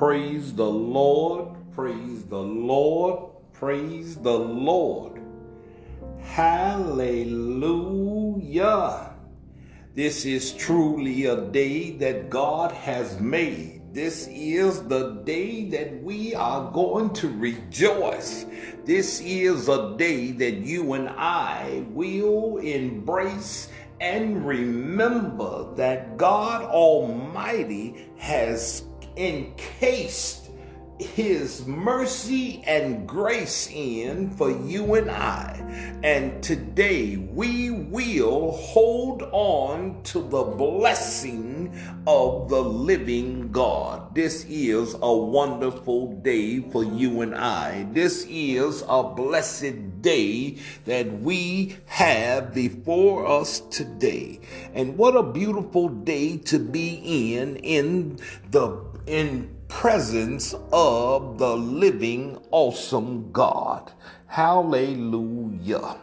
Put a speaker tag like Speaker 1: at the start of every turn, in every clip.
Speaker 1: Praise the Lord, praise the Lord, praise the Lord. Hallelujah. This is truly a day that God has made. This is the day that we are going to rejoice. This is a day that you and I will embrace and remember that God Almighty has encased his mercy and grace in for you and I. And today we will hold on to the blessing of the living God. This is a wonderful day for you and I. This is a blessed day that we have before us today. And what a beautiful day to be in in the in presence of the living, awesome God. Hallelujah.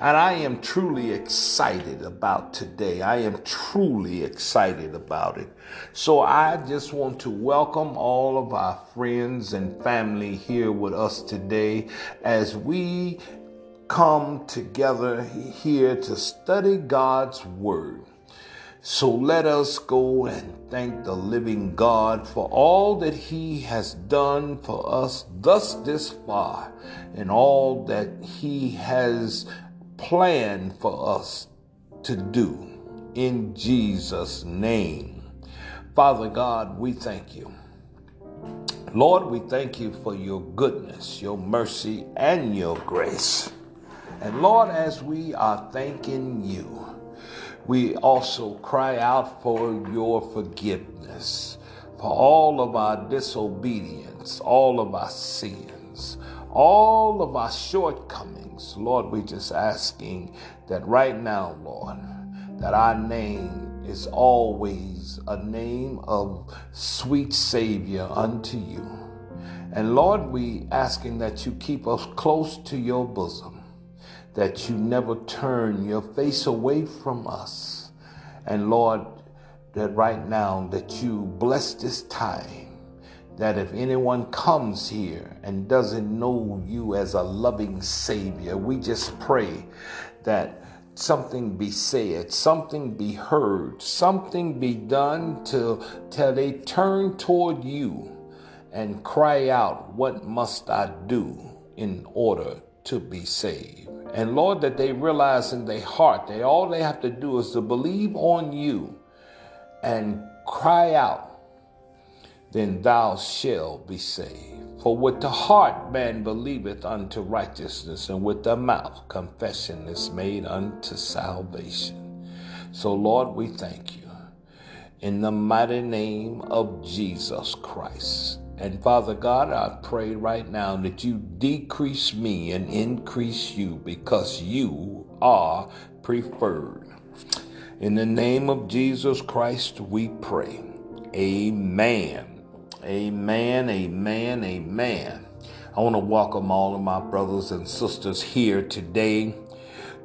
Speaker 1: And I am truly excited about today. I am truly excited about it. So I just want to welcome all of our friends and family here with us today as we come together here to study God's Word. So let us go and thank the living God for all that He has done for us thus this far and all that He has planned for us to do. In Jesus' name. Father God, we thank you. Lord, we thank you for your goodness, your mercy, and your grace. And Lord, as we are thanking you, we also cry out for your forgiveness for all of our disobedience, all of our sins, all of our shortcomings. Lord, we just asking that right now, Lord, that our name is always a name of sweet Savior unto you. And Lord, we asking that you keep us close to your bosom that you never turn your face away from us. And Lord, that right now that you bless this time that if anyone comes here and doesn't know you as a loving Savior, we just pray that something be said, something be heard, something be done till till they turn toward you and cry out, What must I do in order to be saved? And Lord, that they realize in their heart that all they have to do is to believe on you and cry out, then thou shalt be saved. For with the heart man believeth unto righteousness, and with the mouth confession is made unto salvation. So, Lord, we thank you in the mighty name of Jesus Christ. And Father God, I pray right now that you decrease me and increase you because you are preferred. In the name of Jesus Christ, we pray. Amen. Amen. Amen. Amen. I want to welcome all of my brothers and sisters here today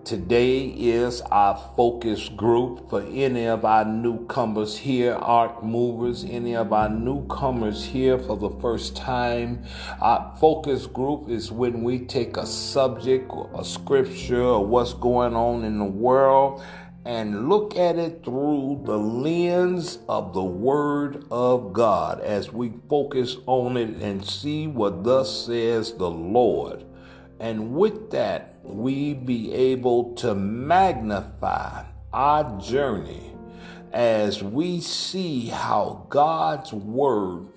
Speaker 1: Today is our focus group for any of our newcomers here, art movers, any of our newcomers here for the first time. Our focus group is when we take a subject, a scripture, or what's going on in the world and look at it through the lens of the Word of God as we focus on it and see what thus says the Lord. And with that, we be able to magnify our journey as we see how God's Word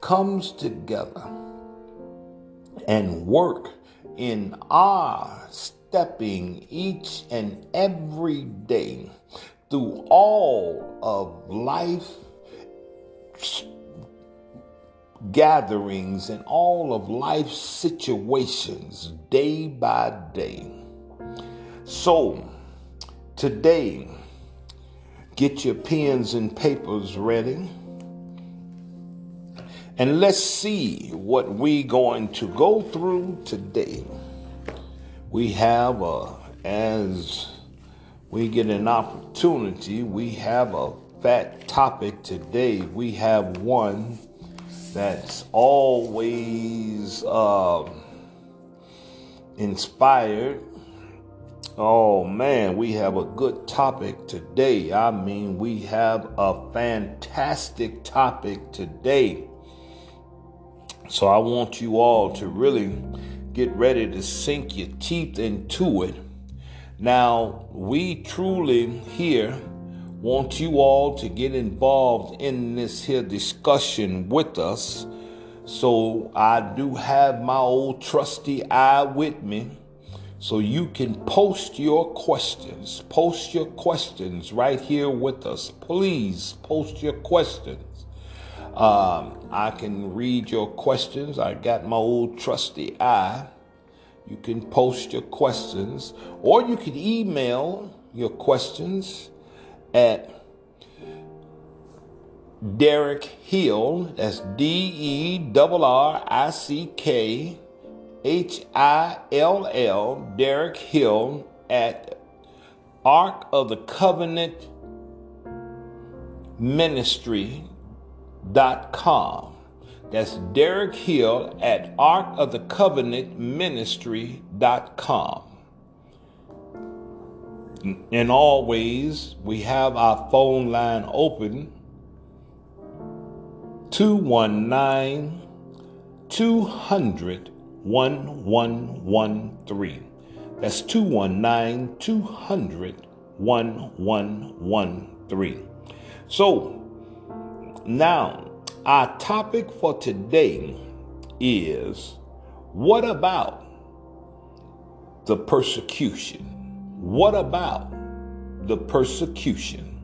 Speaker 1: comes together and work in our stepping each and every day through all of life gatherings and all of life's situations day by day. So, today, get your pens and papers ready. And let's see what we're going to go through today. We have a, as we get an opportunity, we have a fat topic today. We have one that's always um, inspired. Oh man, we have a good topic today. I mean, we have a fantastic topic today. So I want you all to really get ready to sink your teeth into it. Now, we truly here want you all to get involved in this here discussion with us. So I do have my old trusty eye with me. So you can post your questions. Post your questions right here with us. Please post your questions. Um, I can read your questions. I got my old trusty eye. You can post your questions, or you can email your questions at Derrick Hill. That's D E R R I C K H I L L, Derrick Hill at Ark of the Covenant Ministry.com. That's Derrick Hill at Ark of the Covenant Ministry.com. And always, we have our phone line open 219 200 1113. That's 219 200 1113. So, now our topic for today is what about the persecution? What about the persecution?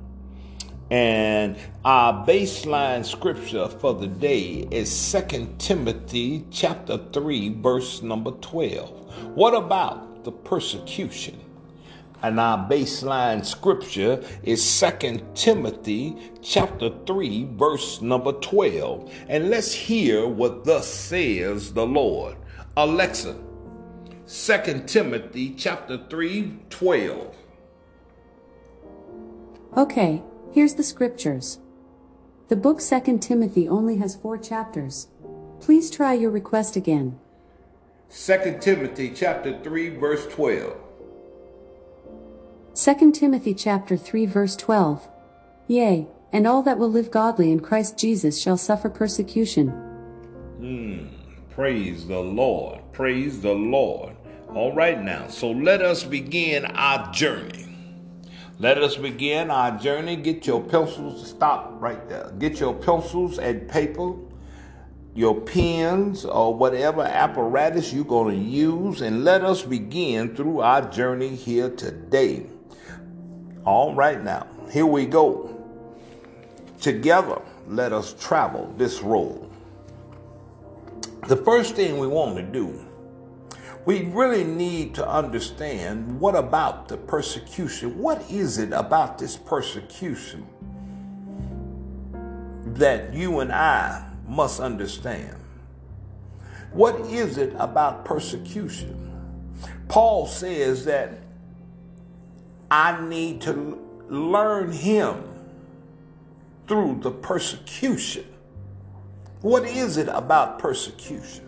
Speaker 1: And our baseline scripture for the day is 2 Timothy chapter 3 verse number 12. What about the persecution? And our baseline scripture is 2 Timothy chapter 3 verse number 12. And let's hear what thus says the Lord. Alexa, 2 Timothy chapter 3 12.
Speaker 2: Okay, Here's the scriptures. The book 2 Timothy only has four chapters. Please try your request again.
Speaker 1: 2 Timothy chapter 3 verse 12.
Speaker 2: 2 Timothy chapter 3 verse 12. Yea, and all that will live godly in Christ Jesus shall suffer persecution.
Speaker 1: Mm, praise the Lord. Praise the Lord. All right now, so let us begin our journey. Let us begin our journey. Get your pencils, stop right there. Get your pencils and paper, your pens, or whatever apparatus you're going to use, and let us begin through our journey here today. All right, now, here we go. Together, let us travel this road. The first thing we want to do we really need to understand what about the persecution? What is it about this persecution that you and I must understand? What is it about persecution? Paul says that I need to learn him through the persecution. What is it about persecution?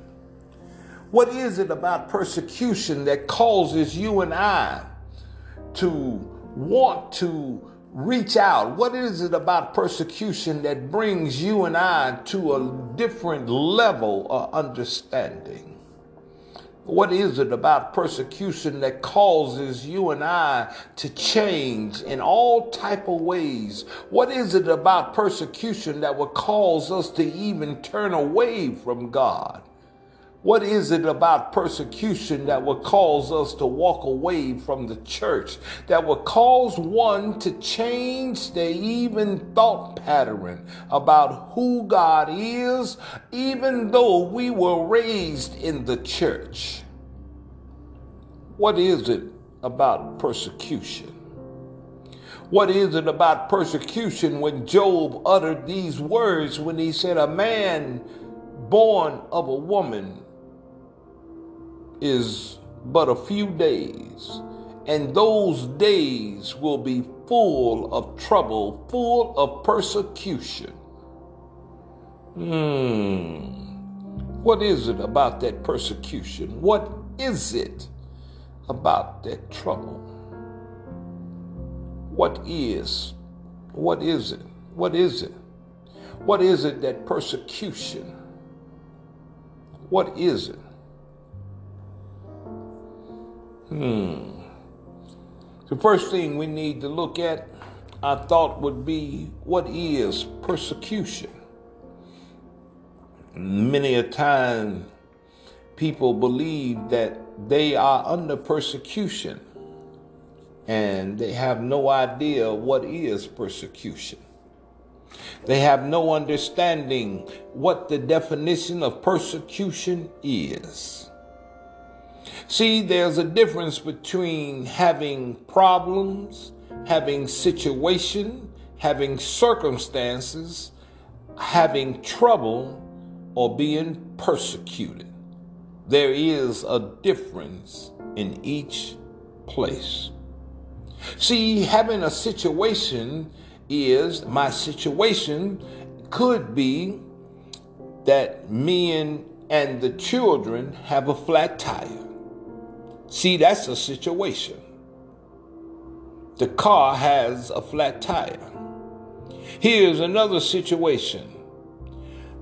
Speaker 1: What is it about persecution that causes you and I to want to reach out? What is it about persecution that brings you and I to a different level of understanding? What is it about persecution that causes you and I to change in all type of ways? What is it about persecution that would cause us to even turn away from God? What is it about persecution that would cause us to walk away from the church, that would cause one to change their even thought pattern about who God is, even though we were raised in the church? What is it about persecution? What is it about persecution when Job uttered these words when he said, A man born of a woman is but a few days, and those days will be full of trouble, full of persecution. Hmm. What is it about that persecution? What is it about that trouble? What is? What is it? What is it? What is it that persecution? What is it? Hmm. The first thing we need to look at, I thought, would be what is persecution? Many a time, people believe that they are under persecution and they have no idea what is persecution. They have no understanding what the definition of persecution is. See, there's a difference between having problems, having situation, having circumstances, having trouble, or being persecuted. There is a difference in each place. See, having a situation is my situation could be that me and, and the children have a flat tire. See, that's a situation. The car has a flat tire. Here's another situation.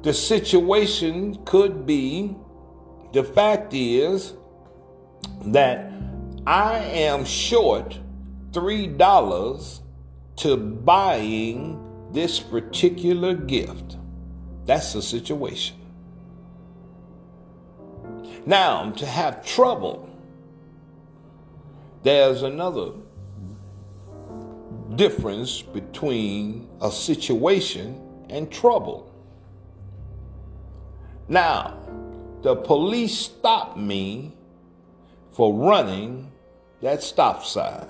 Speaker 1: The situation could be the fact is that I am short $3 to buying this particular gift. That's the situation. Now, to have trouble, there's another difference between a situation and trouble. Now, the police stopped me for running that stop sign.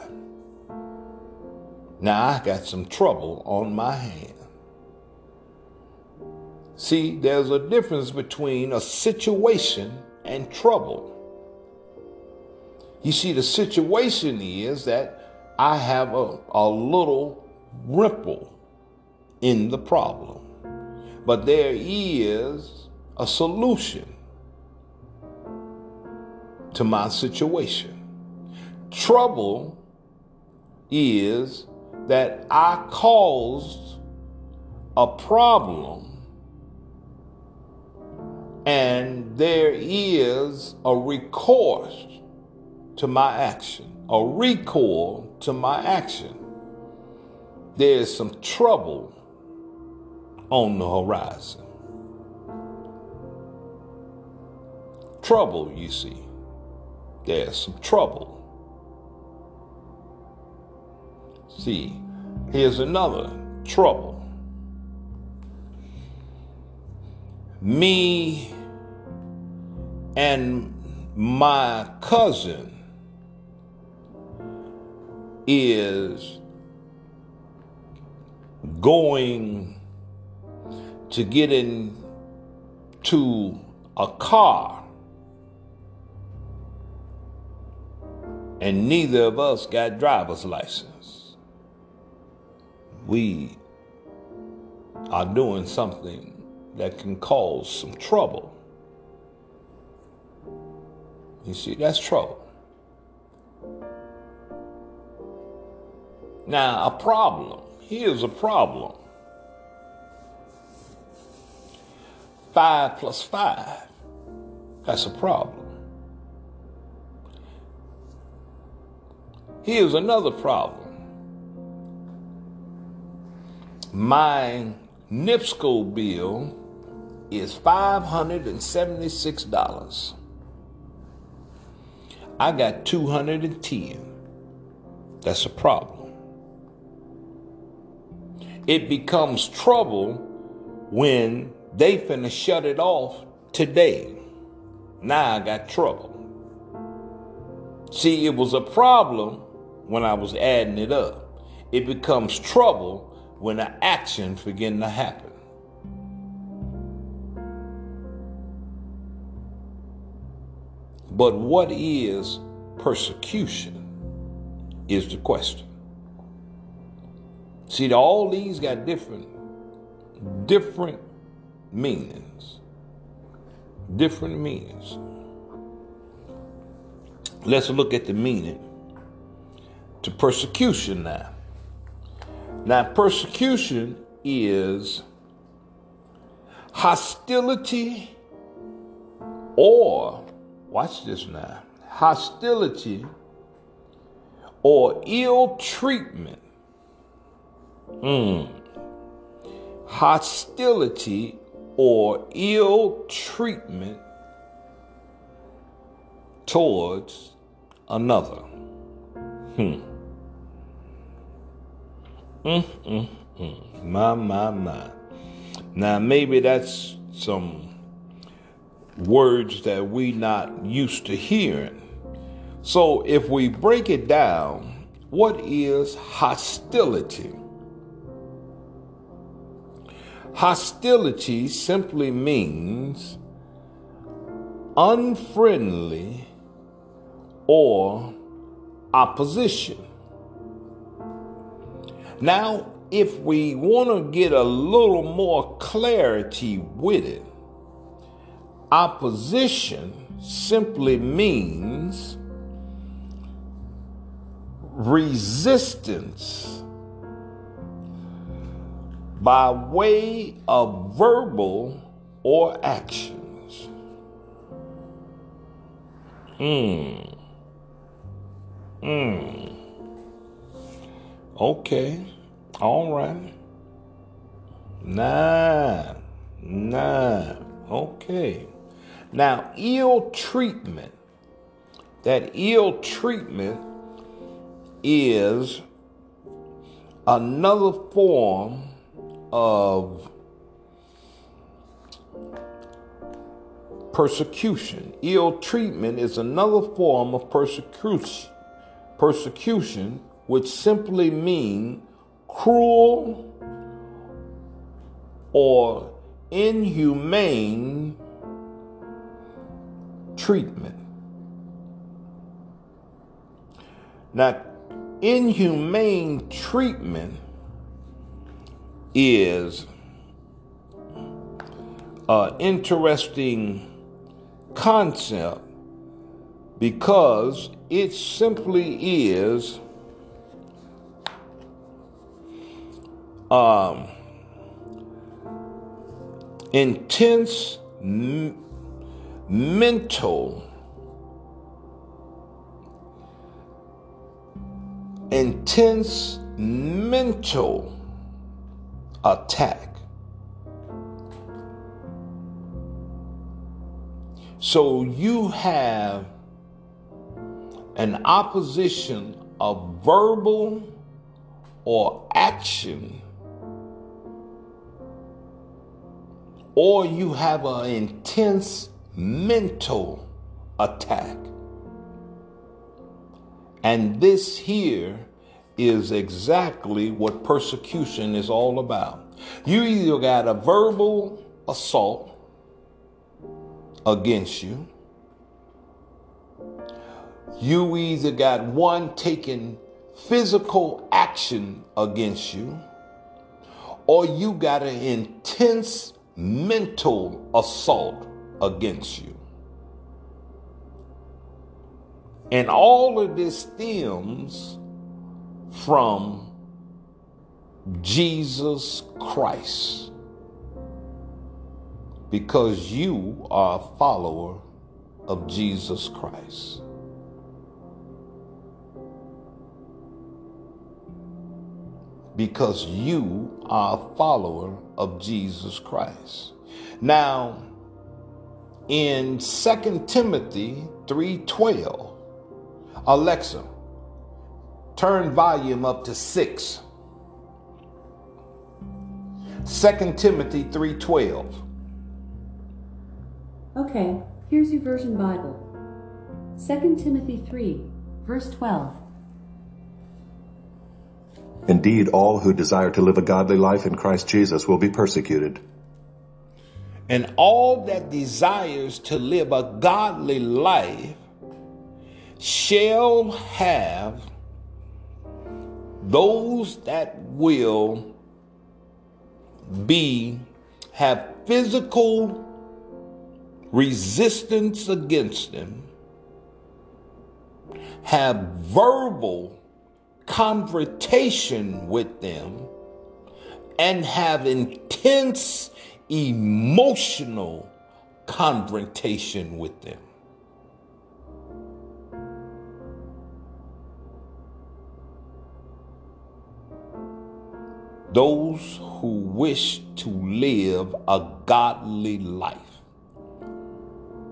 Speaker 1: Now I got some trouble on my hand. See, there's a difference between a situation and trouble. You see, the situation is that I have a, a little ripple in the problem, but there is a solution to my situation. Trouble is that I caused a problem and there is a recourse to my action, a recoil to my action. There is some trouble on the horizon. Trouble, you see. There's some trouble. See, here's another trouble. Me and my cousin is going to get into a car and neither of us got driver's license we are doing something that can cause some trouble. You see, that's trouble. Now, a problem. Here's a problem. Five plus five. That's a problem. Here's another problem. My NIPSCO bill is $576. I got 210. That's a problem. It becomes trouble when they finna shut it off today. Now I got trouble. See, it was a problem when I was adding it up. It becomes trouble when the actions begin to happen. But what is persecution is the question. See, all these got different, different meanings. Different meanings. Let's look at the meaning to persecution now. Now, persecution is hostility or, watch this now, hostility or ill treatment. Mm. Hostility or ill treatment towards another. Hmm. Mm, mm, mm. My, my, my. Now, maybe that's some words that we not used to hearing. So, if we break it down, what is hostility? Hostility simply means unfriendly or opposition. Now, if we want to get a little more clarity with it, opposition simply means resistance by way of verbal or actions. Hmm. Hmm. Okay. All right. Nah. Nah. Okay. Now, ill treatment. That ill treatment is another form of persecution. Ill treatment is another form of persecution. Persecution, which simply mean cruel or inhumane treatment. Now, inhumane treatment is an interesting concept because it simply is um, intense m- mental intense mental attack. So you have an opposition of verbal or action, or you have an intense mental attack. And this here is exactly what persecution is all about. You either got a verbal assault against you, you either got one taking physical action against you, or you got an intense mental assault against you. And all of this stems from Jesus Christ because you are a follower of Jesus Christ. Because you are a follower of Jesus Christ. Now, in 2 Timothy 3:12, Alexa, turn volume up to 6. 2 Timothy 3:12.
Speaker 2: Okay, here's your version Bible. 2 Timothy 3, verse 12.
Speaker 3: Indeed, all who desire to live a godly life in Christ Jesus will be persecuted.
Speaker 1: And all that desires to live a godly life shall have those that will be have physical resistance against them, have verbal confrontation with them, and have intense emotional confrontation with them. Those who wish to live a godly life,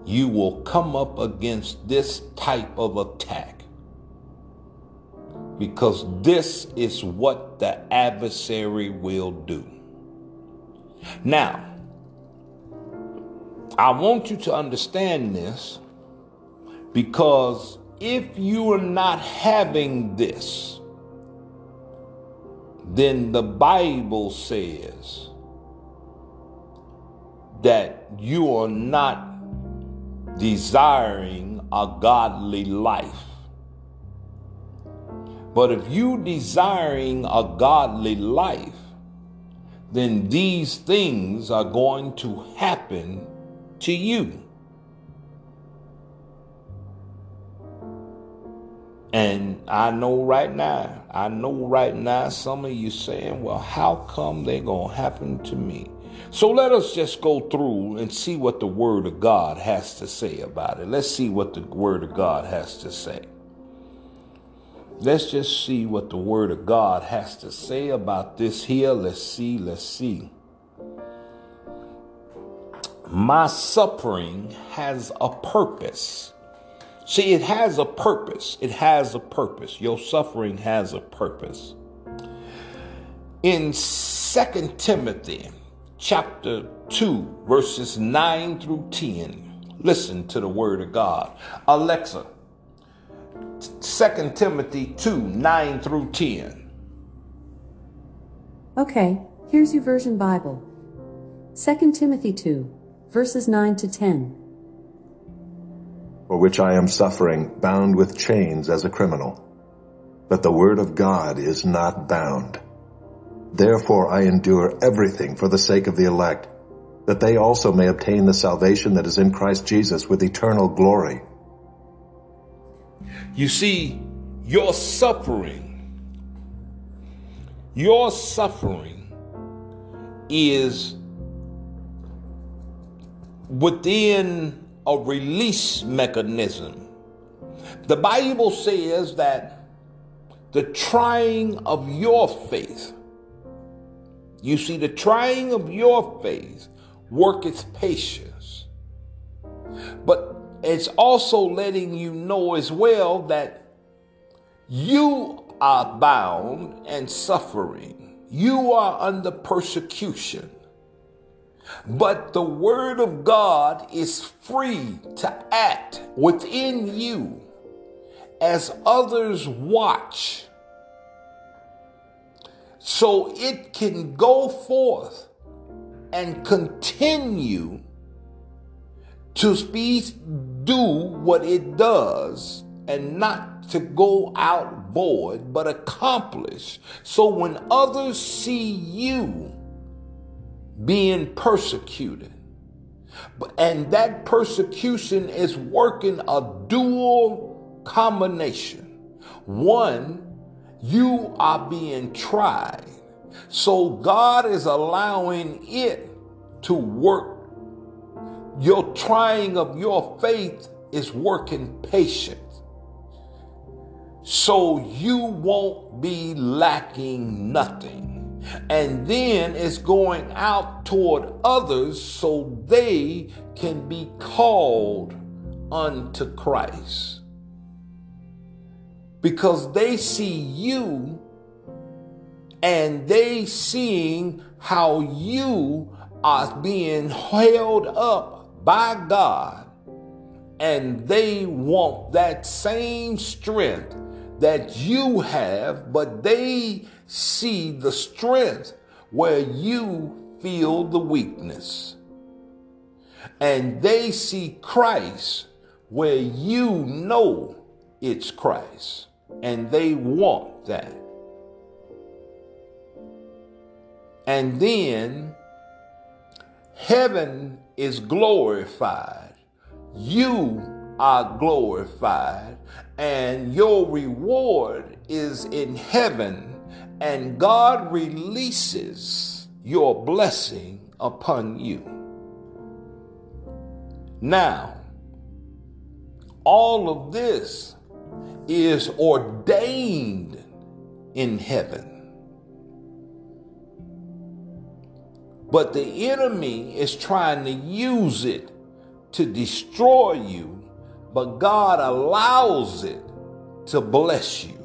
Speaker 1: you will come up against this type of attack because this is what the adversary will do. Now, I want you to understand this because if you are not having this, then the Bible says that you are not desiring a godly life. But if you desiring a godly life, then these things are going to happen to you. And I know right now, I know right now some of you saying, well, how come they going to happen to me? So let us just go through and see what the Word of God has to say about it. Let's see what the Word of God has to say. Let's just see what the Word of God has to say about this here. Let's see, let's see. My suffering has a purpose. See, it has a purpose. It has a purpose. Your suffering has a purpose. In 2 Timothy chapter 2, verses 9 through 10, listen to the word of God. Alexa, 2 Timothy 2, 9 through 10.
Speaker 2: Okay, here's your version Bible. 2 Timothy 2, verses 9 to 10
Speaker 3: for which I am suffering, bound with chains as a criminal. But the word of God is not bound. Therefore I endure everything for the sake of the elect, that they also may obtain the salvation that is in Christ Jesus with eternal glory.
Speaker 1: You see, your suffering, your suffering is within a release mechanism. The Bible says that the trying of your faith, you see, the trying of your faith worketh patience. But it's also letting you know as well that you are bound and suffering. You are under persecution. But the Word of God is free to act within you as others watch. So it can go forth and continue to be, do what it does and not to go out void, but accomplish. So when others see you, being persecuted. And that persecution is working a dual combination. One, you are being tried. So God is allowing it to work. Your trying of your faith is working patience. So you won't be lacking nothing. And then it's going out toward others so they can be called unto Christ. Because they see you and they seeing how you are being held up by God and they want that same strength that you have, but they see the strength where you feel the weakness. And they see Christ where you know it's Christ. And they want that. And then heaven is glorified. You are glorified, and your reward is in heaven, and God releases your blessing upon you. Now, all of this is ordained in heaven. But the enemy is trying to use it to destroy you, but God allows it to bless you.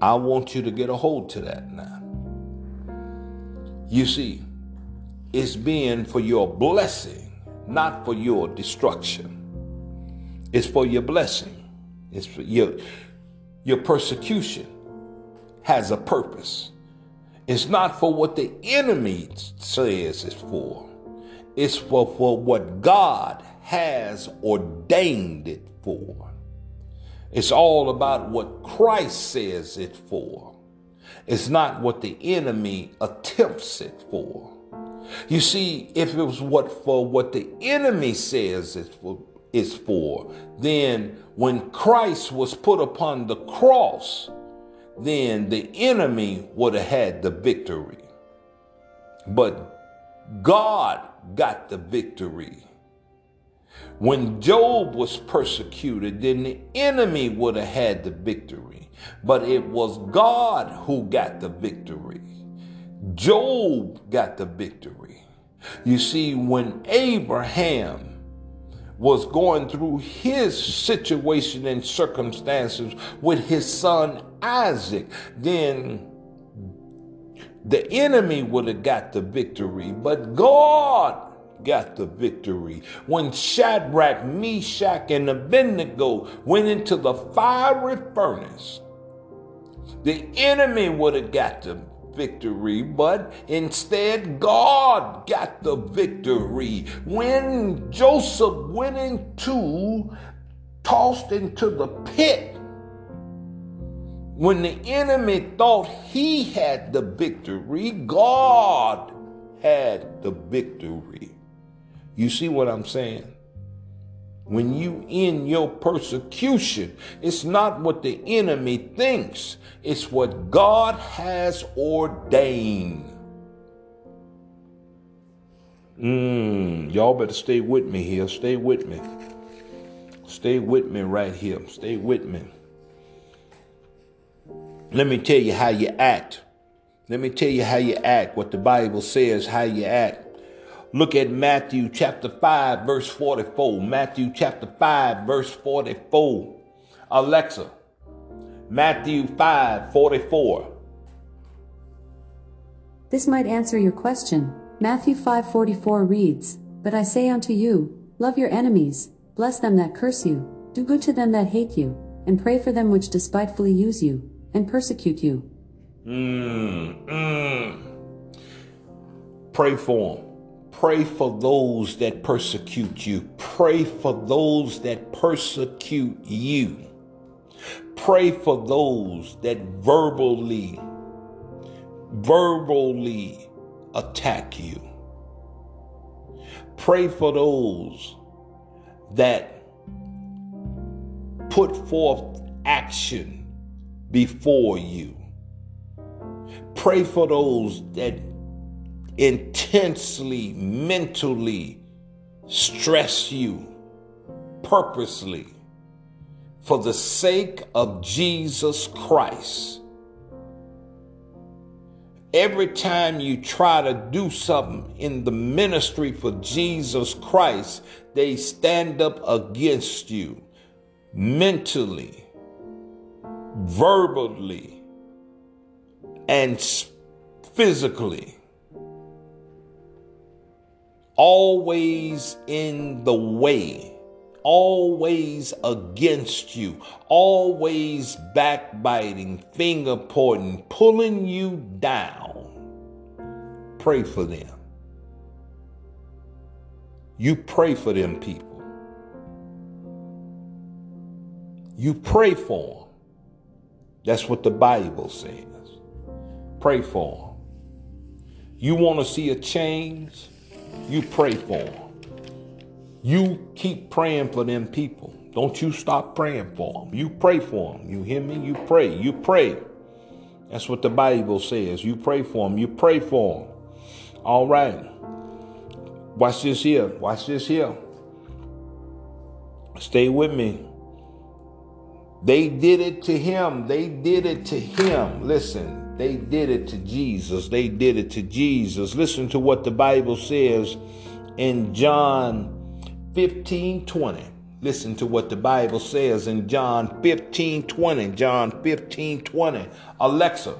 Speaker 1: I want you to get a hold to that now. You see, it's being for your blessing, not for your destruction. It's for your blessing. It's for your your persecution has a purpose. It's not for what the enemy says it's for. It's for, for what God has ordained it for. It's all about what Christ says it for. It's not what the enemy attempts it for. You see, if it was what for what the enemy says it's for, for, then when Christ was put upon the cross, then the enemy would have had the victory. But God got the victory. When Job was persecuted, then the enemy would have had the victory. But it was God who got the victory. Job got the victory. You see, when Abraham was going through his situation and circumstances with his son Isaac, then the enemy would have got the victory, but God got the victory. When Shadrach, Meshach, and Abednego went into the fiery furnace, the enemy would have got the victory, but instead God got the victory. When Joseph went into, tossed into the pit, when the enemy thought he had the victory, God had the victory. You see what I'm saying? When you in your persecution, it's not what the enemy thinks, it's what God has ordained. Mm, y'all better stay with me here. Stay with me. Stay with me right here. Stay with me. Let me tell you how you act. Let me tell you how you act, what the Bible says, how you act. Look at Matthew chapter 5, verse 44. Matthew chapter 5, verse 44. Alexa, Matthew 5, 44.
Speaker 2: This might answer your question. Matthew 5:44 reads, "But I say unto you, love your enemies, bless them that curse you, do good to them that hate you, and pray for them which despitefully use you and persecute you."
Speaker 1: Mm, mm. Pray for them. Pray for those that persecute you. Pray for those that persecute you. Pray for those that verbally, verbally attack you. Pray for those that put forth action before you. Pray for those that intensely, mentally stress you purposely for the sake of Jesus Christ. Every time you try to do something in the ministry for Jesus Christ, they stand up against you mentally, verbally, and physically always in the way, always against you, always backbiting, finger pointing, pulling you down. Pray for them. You pray for them people. You pray for them. That's what the Bible says. Pray for them. You want to see a change? You pray for them. You keep praying for them people. Don't you stop praying for them. You pray for them. You hear me? You pray. You pray. That's what the Bible says. You pray for them. You pray for them. All right. Watch this here. Watch this here. Stay with me. They did it to him. They did it to him. Listen, they did it to Jesus. They did it to Jesus. Listen to what the Bible says in John 15 20. Listen to what the Bible says in John 15 20. John 15 20. Alexa,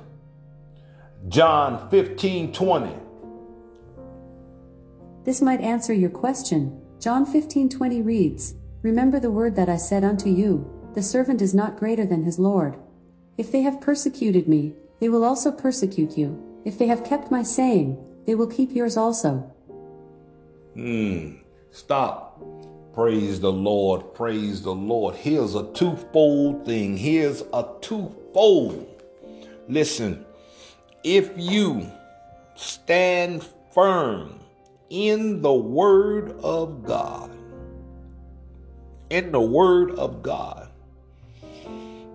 Speaker 1: John 15 20.
Speaker 2: This might answer your question. John 15 20 reads, Remember the word that I said unto you, the servant is not greater than his Lord. If they have persecuted me, they will also persecute you. If they have kept my saying, they will keep yours also.
Speaker 1: Hmm. Stop. Praise the Lord. Praise the Lord. Here's a twofold thing. Here's a twofold. Listen, if you stand firm in the Word of God, in the Word of God,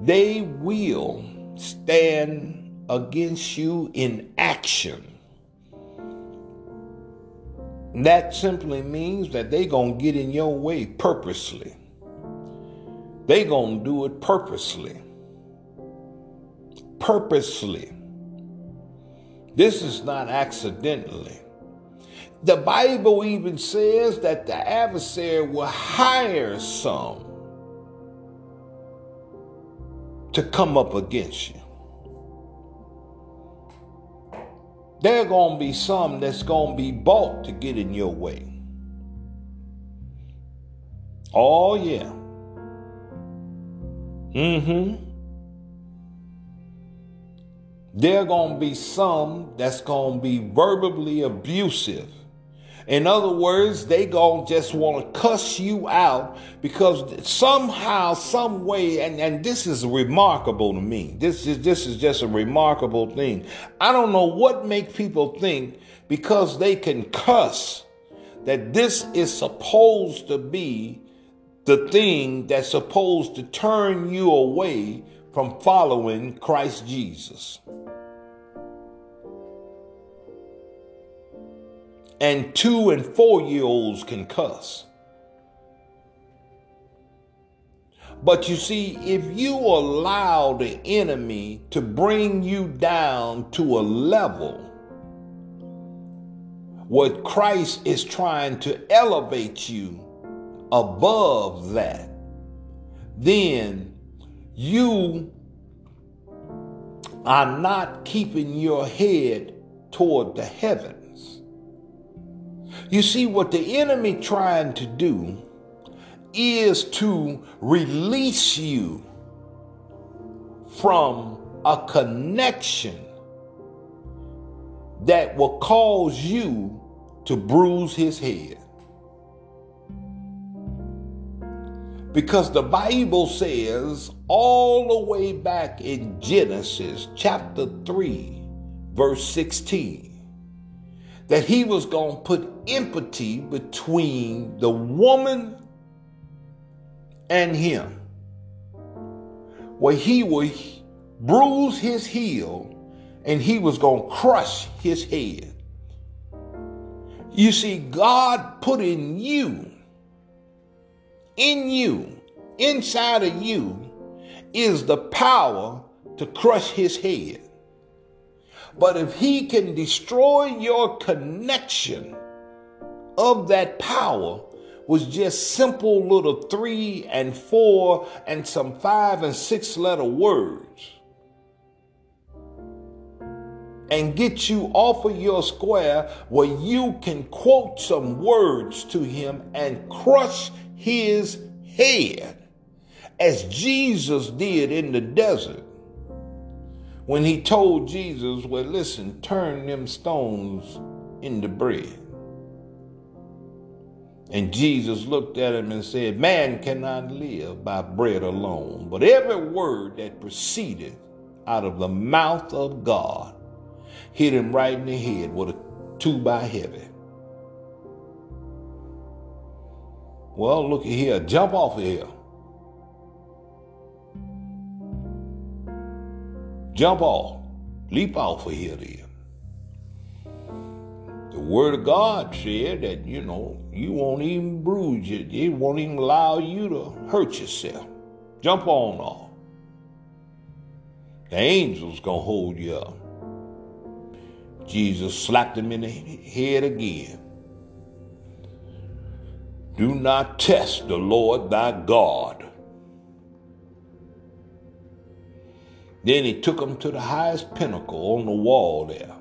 Speaker 1: they will stand against you in action. That simply means that they going to get in your way purposely. They going to do it purposely. Purposely. This is not accidentally. The Bible even says that the adversary will hire some to come up against you. There are going to be some that's going to be bought to get in your way. Oh, yeah. Mm hmm. There are going to be some that's going to be verbally abusive in other words, they gonna just want to cuss you out because somehow, some way, and, and this is remarkable to me. This is this is just a remarkable thing. I don't know what make people think because they can cuss that this is supposed to be the thing that's supposed to turn you away from following Christ Jesus. And two and four year olds can cuss. But you see, if you allow the enemy to bring you down to a level where Christ is trying to elevate you above that, then you are not keeping your head toward the heaven. You see, what the enemy trying to do is to release you from a connection that will cause you to bruise his head. Because the Bible says all the way back in Genesis chapter 3, verse 16, that he was going to put empathy between the woman and him, where he would bruise his heel and he was going to crush his head. You see, God put in you, in you, inside of you, is the power to crush his head. But if he can destroy your connection of that power was just simple little three and four and some five and six letter words and get you off of your square where you can quote some words to him and crush his head as Jesus did in the desert when he told Jesus, Well, listen, turn them stones into bread. And Jesus looked at him and said, Man cannot live by bread alone, but every word that proceedeth out of the mouth of God. hit him right in the head with a two by heavy. Well, look here. Jump off of here. Jump off. Leap off of here then. The word of God said that, you know, you won't even bruise it. It won't even allow you to hurt yourself. Jump on off. The angel's gonna hold you up. Jesus slapped him in the head again. Do not test the Lord thy God. Then he took him to the highest pinnacle on the wall there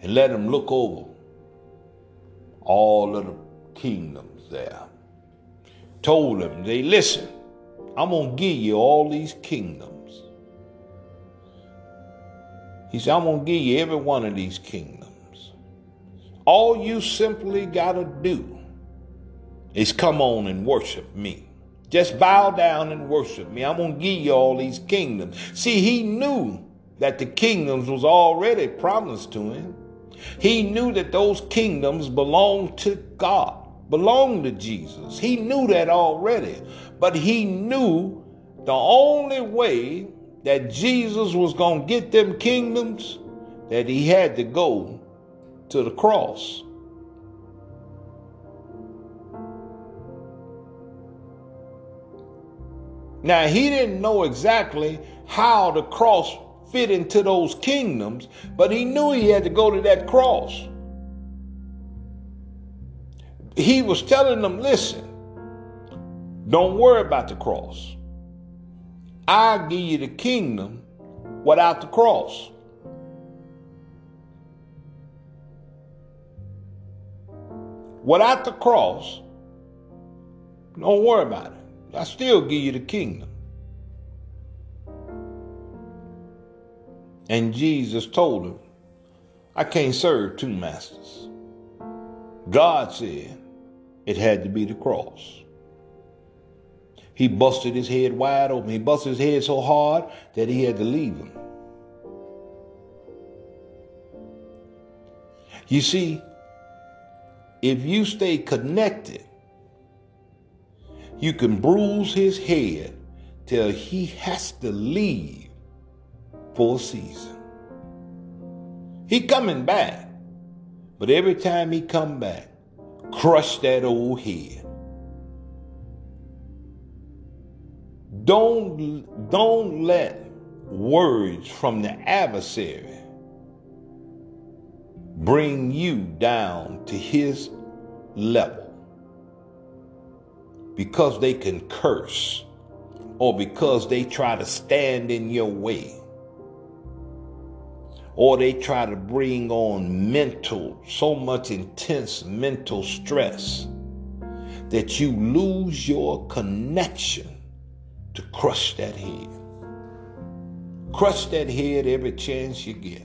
Speaker 1: and let him look over all of the kingdoms there. Told him, they listen, I'm going to give you all these kingdoms. He said, I'm going to give you every one of these kingdoms. All you simply got to do is come on and worship me. Just bow down and worship me. I'm going to give you all these kingdoms. See, he knew that the kingdoms was already promised to him. He knew that those kingdoms belonged to God, belonged to Jesus. He knew that already. But he knew the only way that Jesus was going to get them kingdoms, that he had to go to the cross. Now, he didn't know exactly how the cross fit into those kingdoms, but he knew he had to go to that cross. He was telling them, listen, don't worry about the cross. I'll give you the kingdom without the cross. Without the cross, don't worry about it. I still give you the kingdom. And Jesus told him, I can't serve two masters. God said it had to be the cross. He busted his head wide open. He busted his head so hard that he had to leave him. You see, if you stay connected, you can bruise his head till he has to leave for a season. He coming back. But every time he come back, crush that old head. Don't, don't let words from the adversary bring you down to his level because they can curse or because they try to stand in your way or they try to bring on mental, so much intense mental stress that you lose your connection to crush that head. Crush that head every chance you get.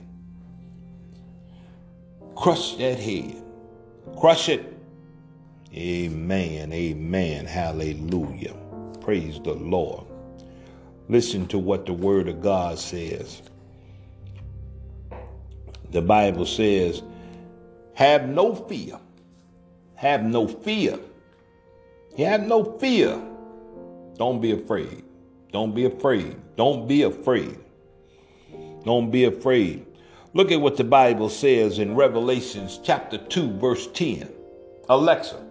Speaker 1: Crush that head. Crush it. Amen. Amen. Hallelujah. Praise the Lord. Listen to what the Word of God says the Bible says, have no fear. Have no fear. Have no fear. Don't be afraid. Don't be afraid. Don't be afraid. Don't be afraid. Look at what the Bible says in Revelations chapter 2 verse 10. Alexa.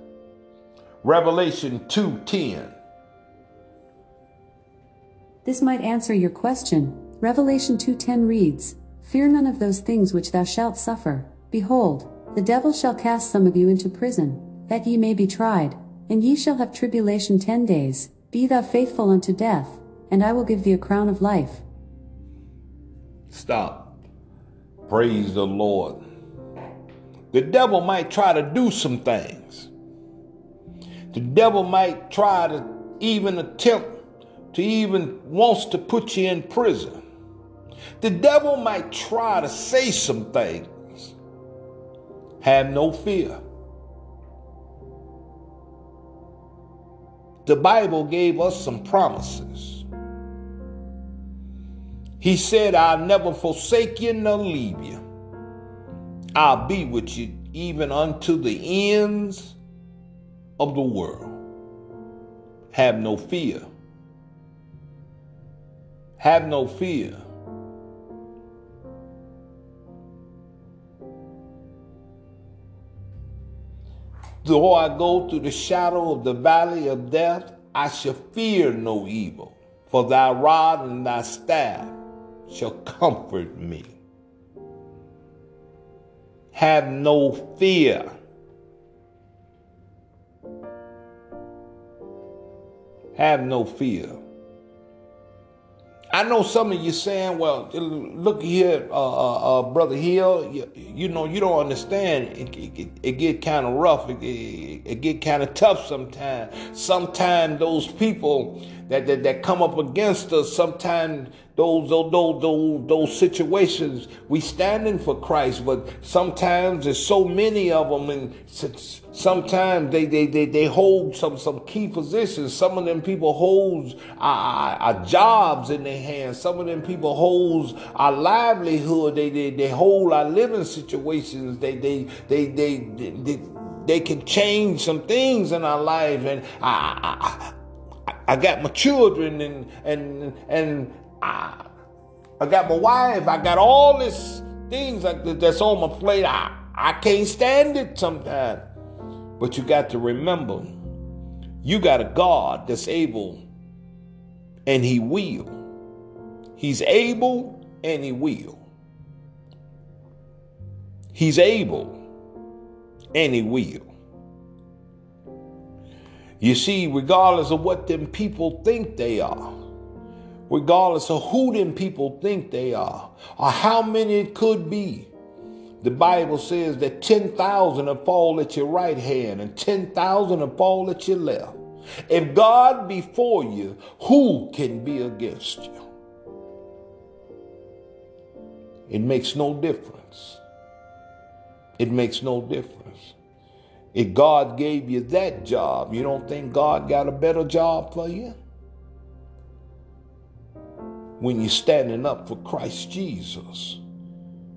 Speaker 1: Revelation 2:10.
Speaker 2: This might answer your question. Revelation 2:10 reads, Fear none of those things which thou shalt suffer. Behold, the devil shall cast some of you into prison, that ye may be tried, and ye shall have tribulation ten days. Be thou faithful unto death, and I will give thee a crown of life.
Speaker 1: Stop. Praise the Lord. The devil might try to do some things. The devil might try to even attempt to even wants to put you in prison. The devil might try to say some things. Have no fear. The Bible gave us some promises. He said, I'll never forsake you nor leave you. I'll be with you even unto the ends of the world. Have no fear. Have no fear. Though I go through the shadow of the valley of death, I shall fear no evil, for thy rod and thy staff shall comfort me. Have no fear. Have no fear. I know some of you saying, well, look here, uh, uh, uh, Brother Hill, you, you, know, you don't understand. It, it, it get kind of rough. It, it, it get kind of tough sometimes. Sometimes those people that, that, that come up against us, sometimes those, those, those, those situations, we standing for Christ, but sometimes there's so many of them and sometimes they, they, they, they hold some, some key positions. Some of them people hold our, uh, our uh, uh, jobs in their hands. Some of them people holds our livelihood. They, they, they hold our living situations. They, they, they, they, they, they, they can change some things in our life. And I, I, got my children and, and, and I, I got my wife. I got all this things that's on my plate. I, I can't stand it sometimes. But you got to remember, you got a God that's able and he will. He's able and he will. He's able and he will. You see, regardless of what them people think they are, regardless of who them people think they are or how many it could be. The Bible says that 10,000 will fall at your right hand and 10,000 will fall at your left. If God be for you, who can be against you? It makes no difference. It makes no difference. If God gave you that job, you don't think God got a better job for you? when you're standing up for Christ Jesus,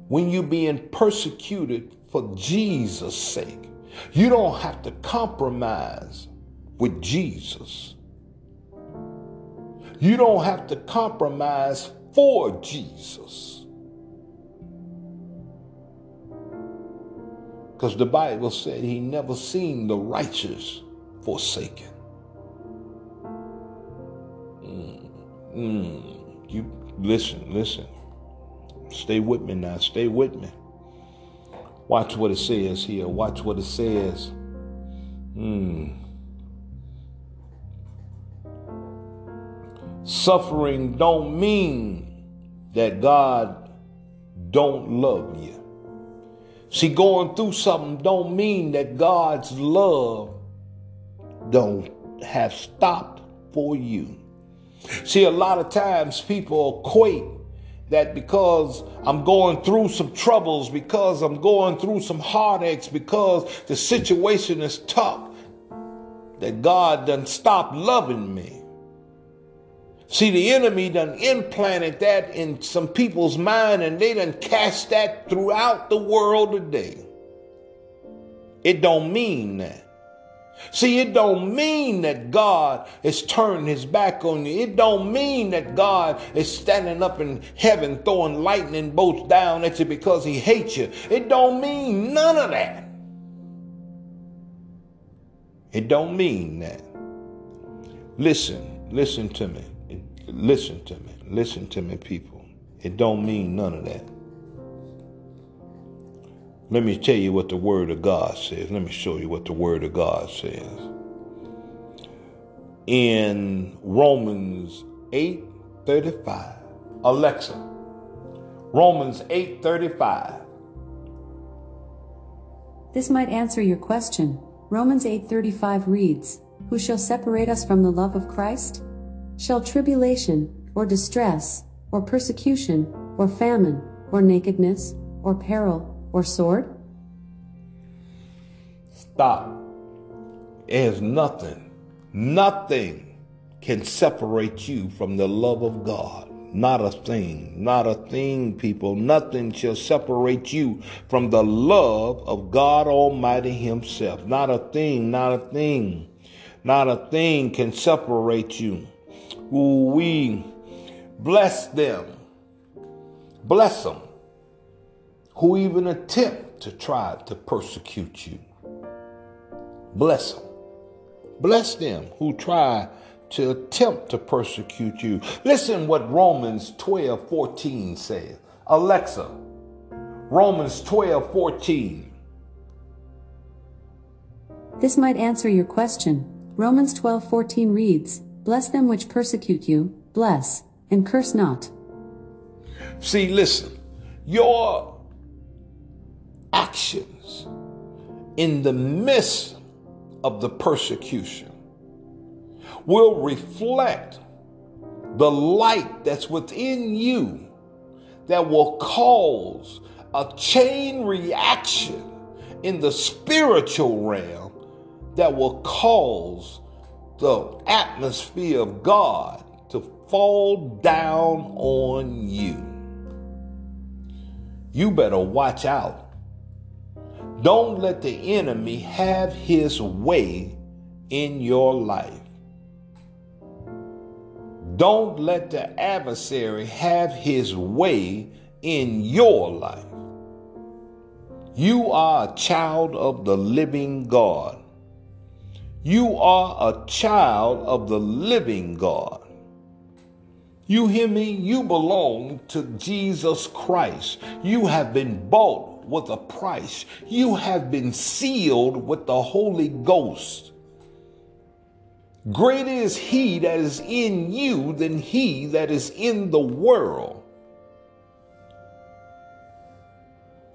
Speaker 1: when you're being persecuted for Jesus' sake. You don't have to compromise with Jesus. You don't have to compromise for Jesus. Because the Bible said he never seen the righteous forsaken. Mm, mm. You listen, listen. Stay with me now. Stay with me. Watch what it says here. Watch what it says. Hmm. Suffering don't mean that God don't love you. See, going through something don't mean that God's love don't have stopped for you. See, a lot of times people equate that because I'm going through some troubles, because I'm going through some heartaches, because the situation is tough, that God doesn't stop loving me. See, the enemy done implanted that in some people's mind and they done cast that throughout the world today. It don't mean that. See, it don't mean that God is turning his back on you. It don't mean that God is standing up in heaven throwing lightning bolts down at you because he hates you. It don't mean none of that. It don't mean that. Listen, listen to me. Listen to me. Listen to me, people. It don't mean none of that. Let me tell you what the Word of God says. Let me show you what the Word of God says. In Romans 8 35, Alexa, Romans 8 35.
Speaker 2: This might answer your question. Romans 8:35 reads, "Who shall separate us from the love of Christ? Shall tribulation, or distress, or persecution, or famine, or nakedness, or peril, or sword?
Speaker 1: Stop. There's nothing, nothing can separate you from the love of God. Not a thing, not a thing, people. Nothing shall separate you from the love of God Almighty Himself. Not a thing, not a thing, not a thing can separate you. We bless them, bless them who even attempt to try to persecute you. Bless them. Bless them who try to attempt to persecute you. Listen what Romans 12 14 says. Alexa, Romans 12 14.
Speaker 2: This might answer your question. Romans 12 14 reads, Bless them which persecute you, bless, and curse not.
Speaker 1: See, listen, your actions in the midst of the persecution will reflect the light that's within you that will cause a chain reaction in the spiritual realm that will cause the atmosphere of God to fall down on you. You better watch out. Don't let the enemy have his way in your life. Don't let the adversary have his way in your life. You are a child of the living God. You are a child of the living God. You hear me? You belong to Jesus Christ. You have been bought with a price. You have been sealed with the Holy Ghost. Greater is he that is in you than he that is in the world.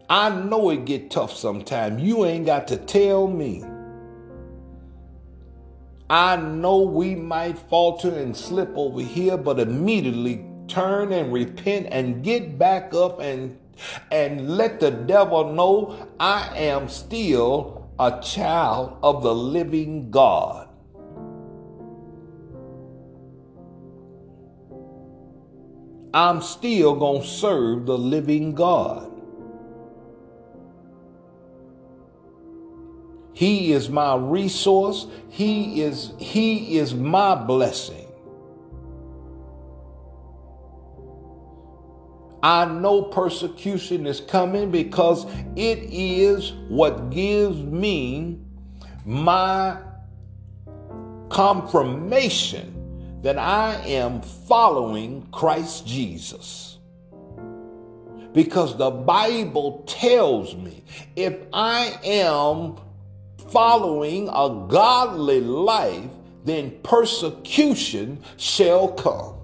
Speaker 1: I know it get tough sometimes. You ain't got to tell me. I know we might falter and slip over here, but immediately turn and repent and get back up and and let the devil know I am still a child of the living God. I'm still going to serve the living God. He is my resource. He is he is my blessing. I know persecution is coming because it is what gives me my confirmation that I am following Christ Jesus. Because the Bible tells me if I am following a godly life, then persecution shall come.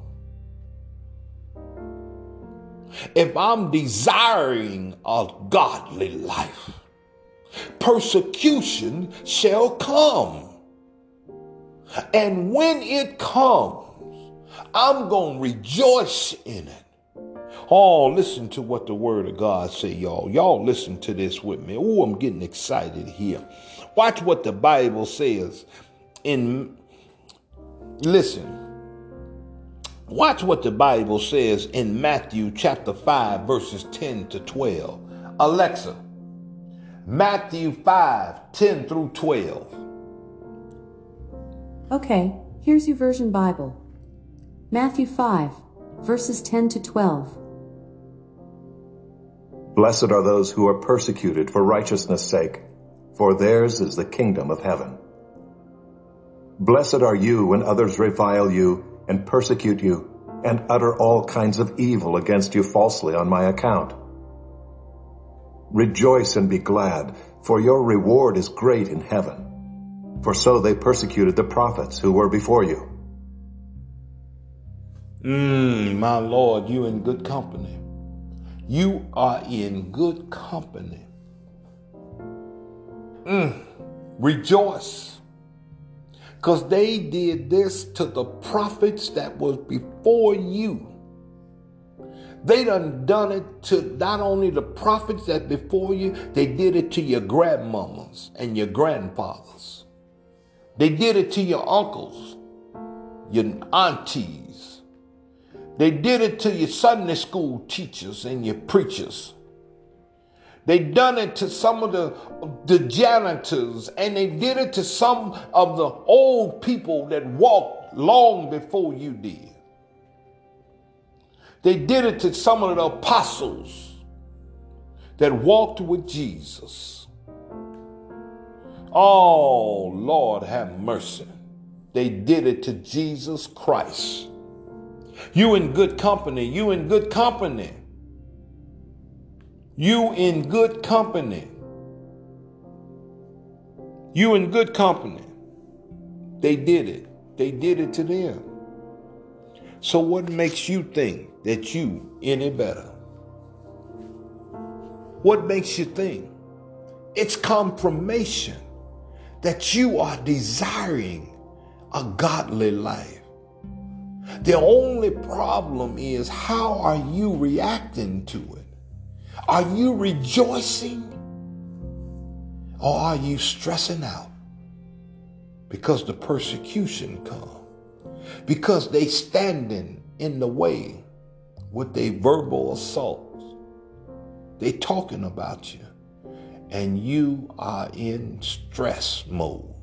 Speaker 1: If I'm desiring a godly life, persecution shall come. And when it comes, I'm going to rejoice in it. Oh, listen to what the word of God say, y'all. Y'all listen to this with me. Oh, I'm getting excited here. Watch what the Bible says in listen. Watch what the Bible says in Matthew chapter 5 verses 10 to 12. Alexa, Matthew 5, 10 through 12.
Speaker 2: Okay, here's your version Bible. Matthew 5, verses 10 to 12.
Speaker 3: Blessed are those who are persecuted for righteousness' sake, for theirs is the kingdom of heaven. Blessed are you when others revile you and persecute you and utter all kinds of evil against you falsely on my account. Rejoice and be glad, for your reward is great in heaven for so they persecuted the prophets who were before you.
Speaker 1: Mmm, my Lord, you in good company. You are in good company. Mm, rejoice. Because they did this to the prophets that was before you. They done done it to not only the prophets that before you, they did it to your grandmamas and your grandfathers. They did it to your uncles, your aunties. They did it to your Sunday school teachers and your preachers. They done it to some of the, the janitors and they did it to some of the old people that walked long before you did. They did it to some of the apostles that walked with Jesus. Oh, Lord, have mercy. They did it to Jesus Christ. You in good company. You in good company. You in good company. You in good company. They did it. They did it to them. So what makes you think that you any better? What makes you think? It's confirmation that you are desiring a godly life. The only problem is how are you reacting to it? Are you rejoicing or are you stressing out because the persecution come? Because they standing in the way with their verbal assaults. They talking about you and you are in stress mode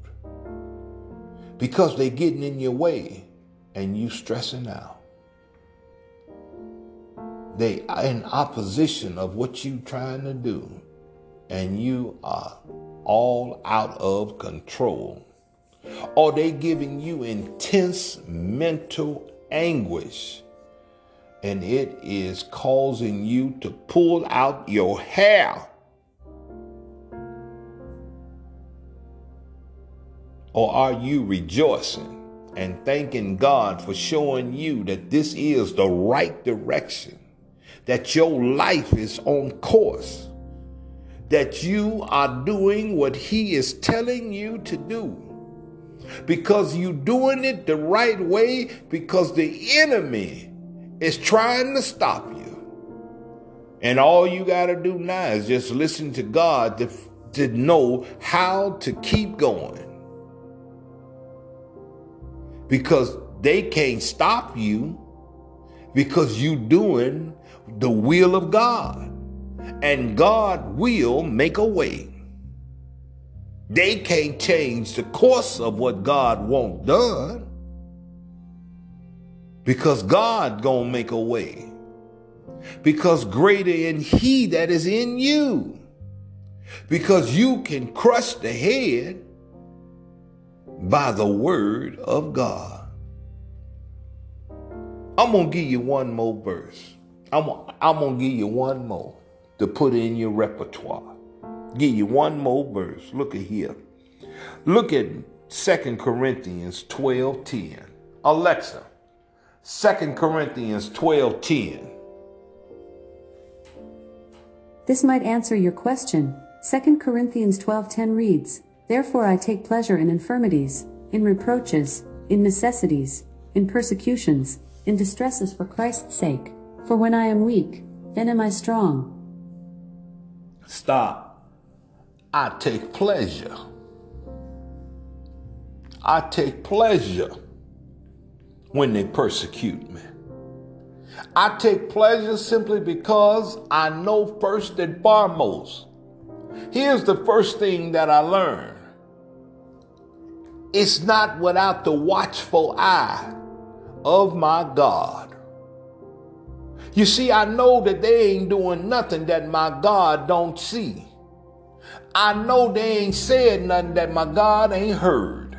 Speaker 1: because they getting in your way and you stressing out. They are in opposition of what you trying to do, and you are all out of control. Or they giving you intense mental anguish, and it is causing you to pull out your hair. Or are you rejoicing? and thanking God for showing you that this is the right direction, that your life is on course, that you are doing what He is telling you to do. Because you're doing it the right way, because the enemy is trying to stop you. And all you got to do now is just listen to God to, to know how to keep going because they can't stop you because you doing the will of God. And God will make a way. They can't change the course of what God wants done because God gonna make a way. Because greater in he that is in you. Because you can crush the head by the word of God. I'm going to give you one more verse. I'm, I'm going to give you one more to put in your repertoire. Give you one more verse. Look at here. Look at 2 Corinthians 12 10. Alexa, 2 Corinthians 12 10.
Speaker 2: This might answer your question. 2 Corinthians 12:10 reads, Therefore I take pleasure in infirmities, in reproaches, in necessities, in persecutions, in distresses for Christ's sake. For when I am weak, then am I strong.
Speaker 1: Stop. I take pleasure. I take pleasure when they persecute me. I take pleasure simply because I know first and foremost. Here's the first thing that I learned it's not without the watchful eye of my God. You see, I know that they ain't doing nothing that my God don't see. I know they ain't said nothing that my God ain't heard.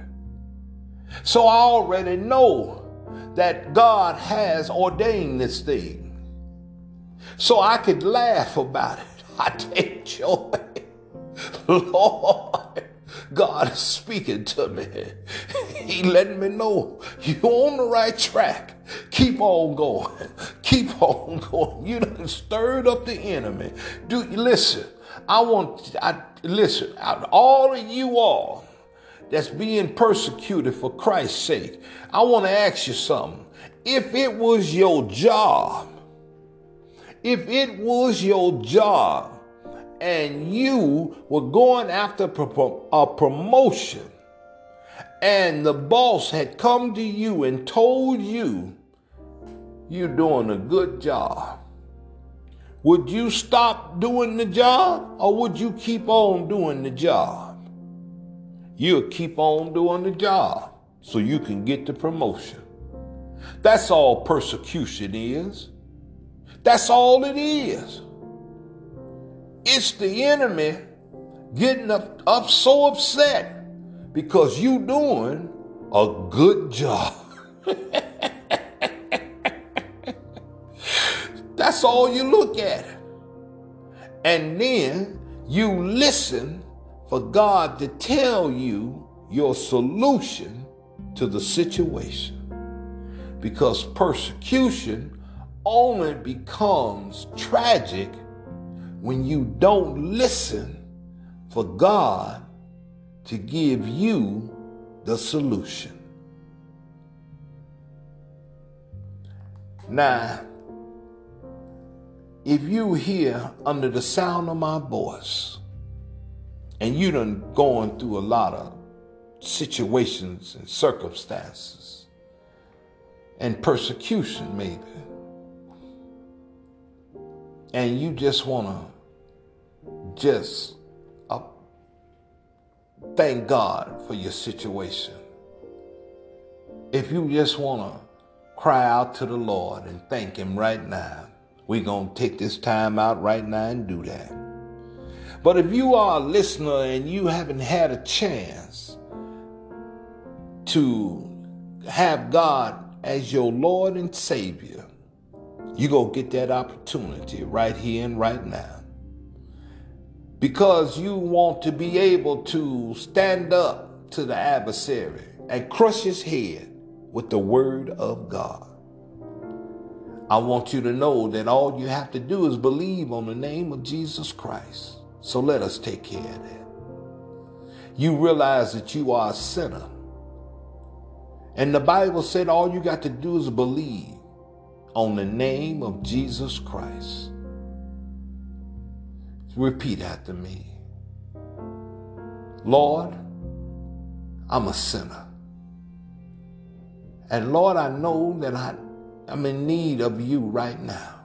Speaker 1: So I already know that God has ordained this thing. So I could laugh about it. I take joy. Lord, God is speaking to me. He letting me know you're on the right track. Keep on going. Keep on going. You done stirred up the enemy. Do listen. I want I listen, all of you all that's being persecuted for Christ's sake, I want to ask you something. If it was your job, if it was your job and you were going after a promotion and the boss had come to you and told you you're doing a good job. Would you stop doing the job or would you keep on doing the job? You'll keep on doing the job so you can get the promotion. That's all persecution is. That's all it is. It's the enemy getting up, up so upset because you doing a good job. That's all you look at. And then you listen for God to tell you your solution to the situation. Because persecution only becomes tragic when you don't listen for God to give you the solution. Now, if you here under the sound of my voice and you done going through a lot of situations and circumstances and persecution maybe and you just want to just thank God for your situation if you just want to cry out to the Lord and thank him right now we're going to take this time out right now and do that. But if you are a listener and you haven't had a chance to have God as your Lord and Savior, you're going to get that opportunity right here and right now. Because you want to be able to stand up to the adversary and crush his head with the word of God. I want you to know that all you have to do is believe on the name of Jesus Christ. So let us take care of that. You realize that you are a sinner. And the Bible said all you got to do is believe on the name of Jesus Christ. Repeat after me. Lord, I'm a sinner. And Lord, I know that I I'm in need of you right now.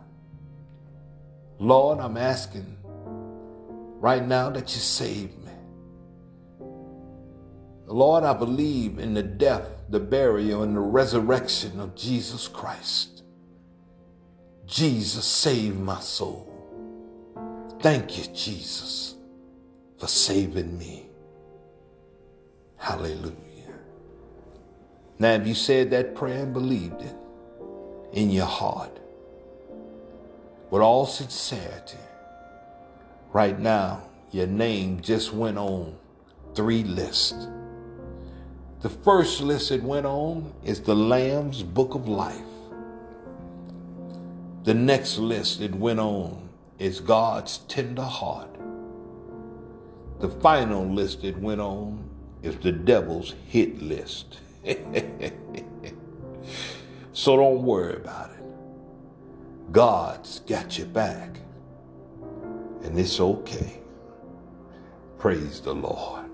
Speaker 1: Lord, I'm asking right now that you save me. Lord, I believe in the death, the burial, and the resurrection of Jesus Christ. Jesus, save my soul. Thank you, Jesus, for saving me. Hallelujah. Now, if you said that prayer and believed it, in your heart with all sincerity, right now, your name just went on three lists. The first list it went on is the Lamb's Book of Life. The next list it went on is God's tender heart. The final list it went on is the devil's hit list. So don't worry about it. God's got your back, and it's okay. Praise the Lord.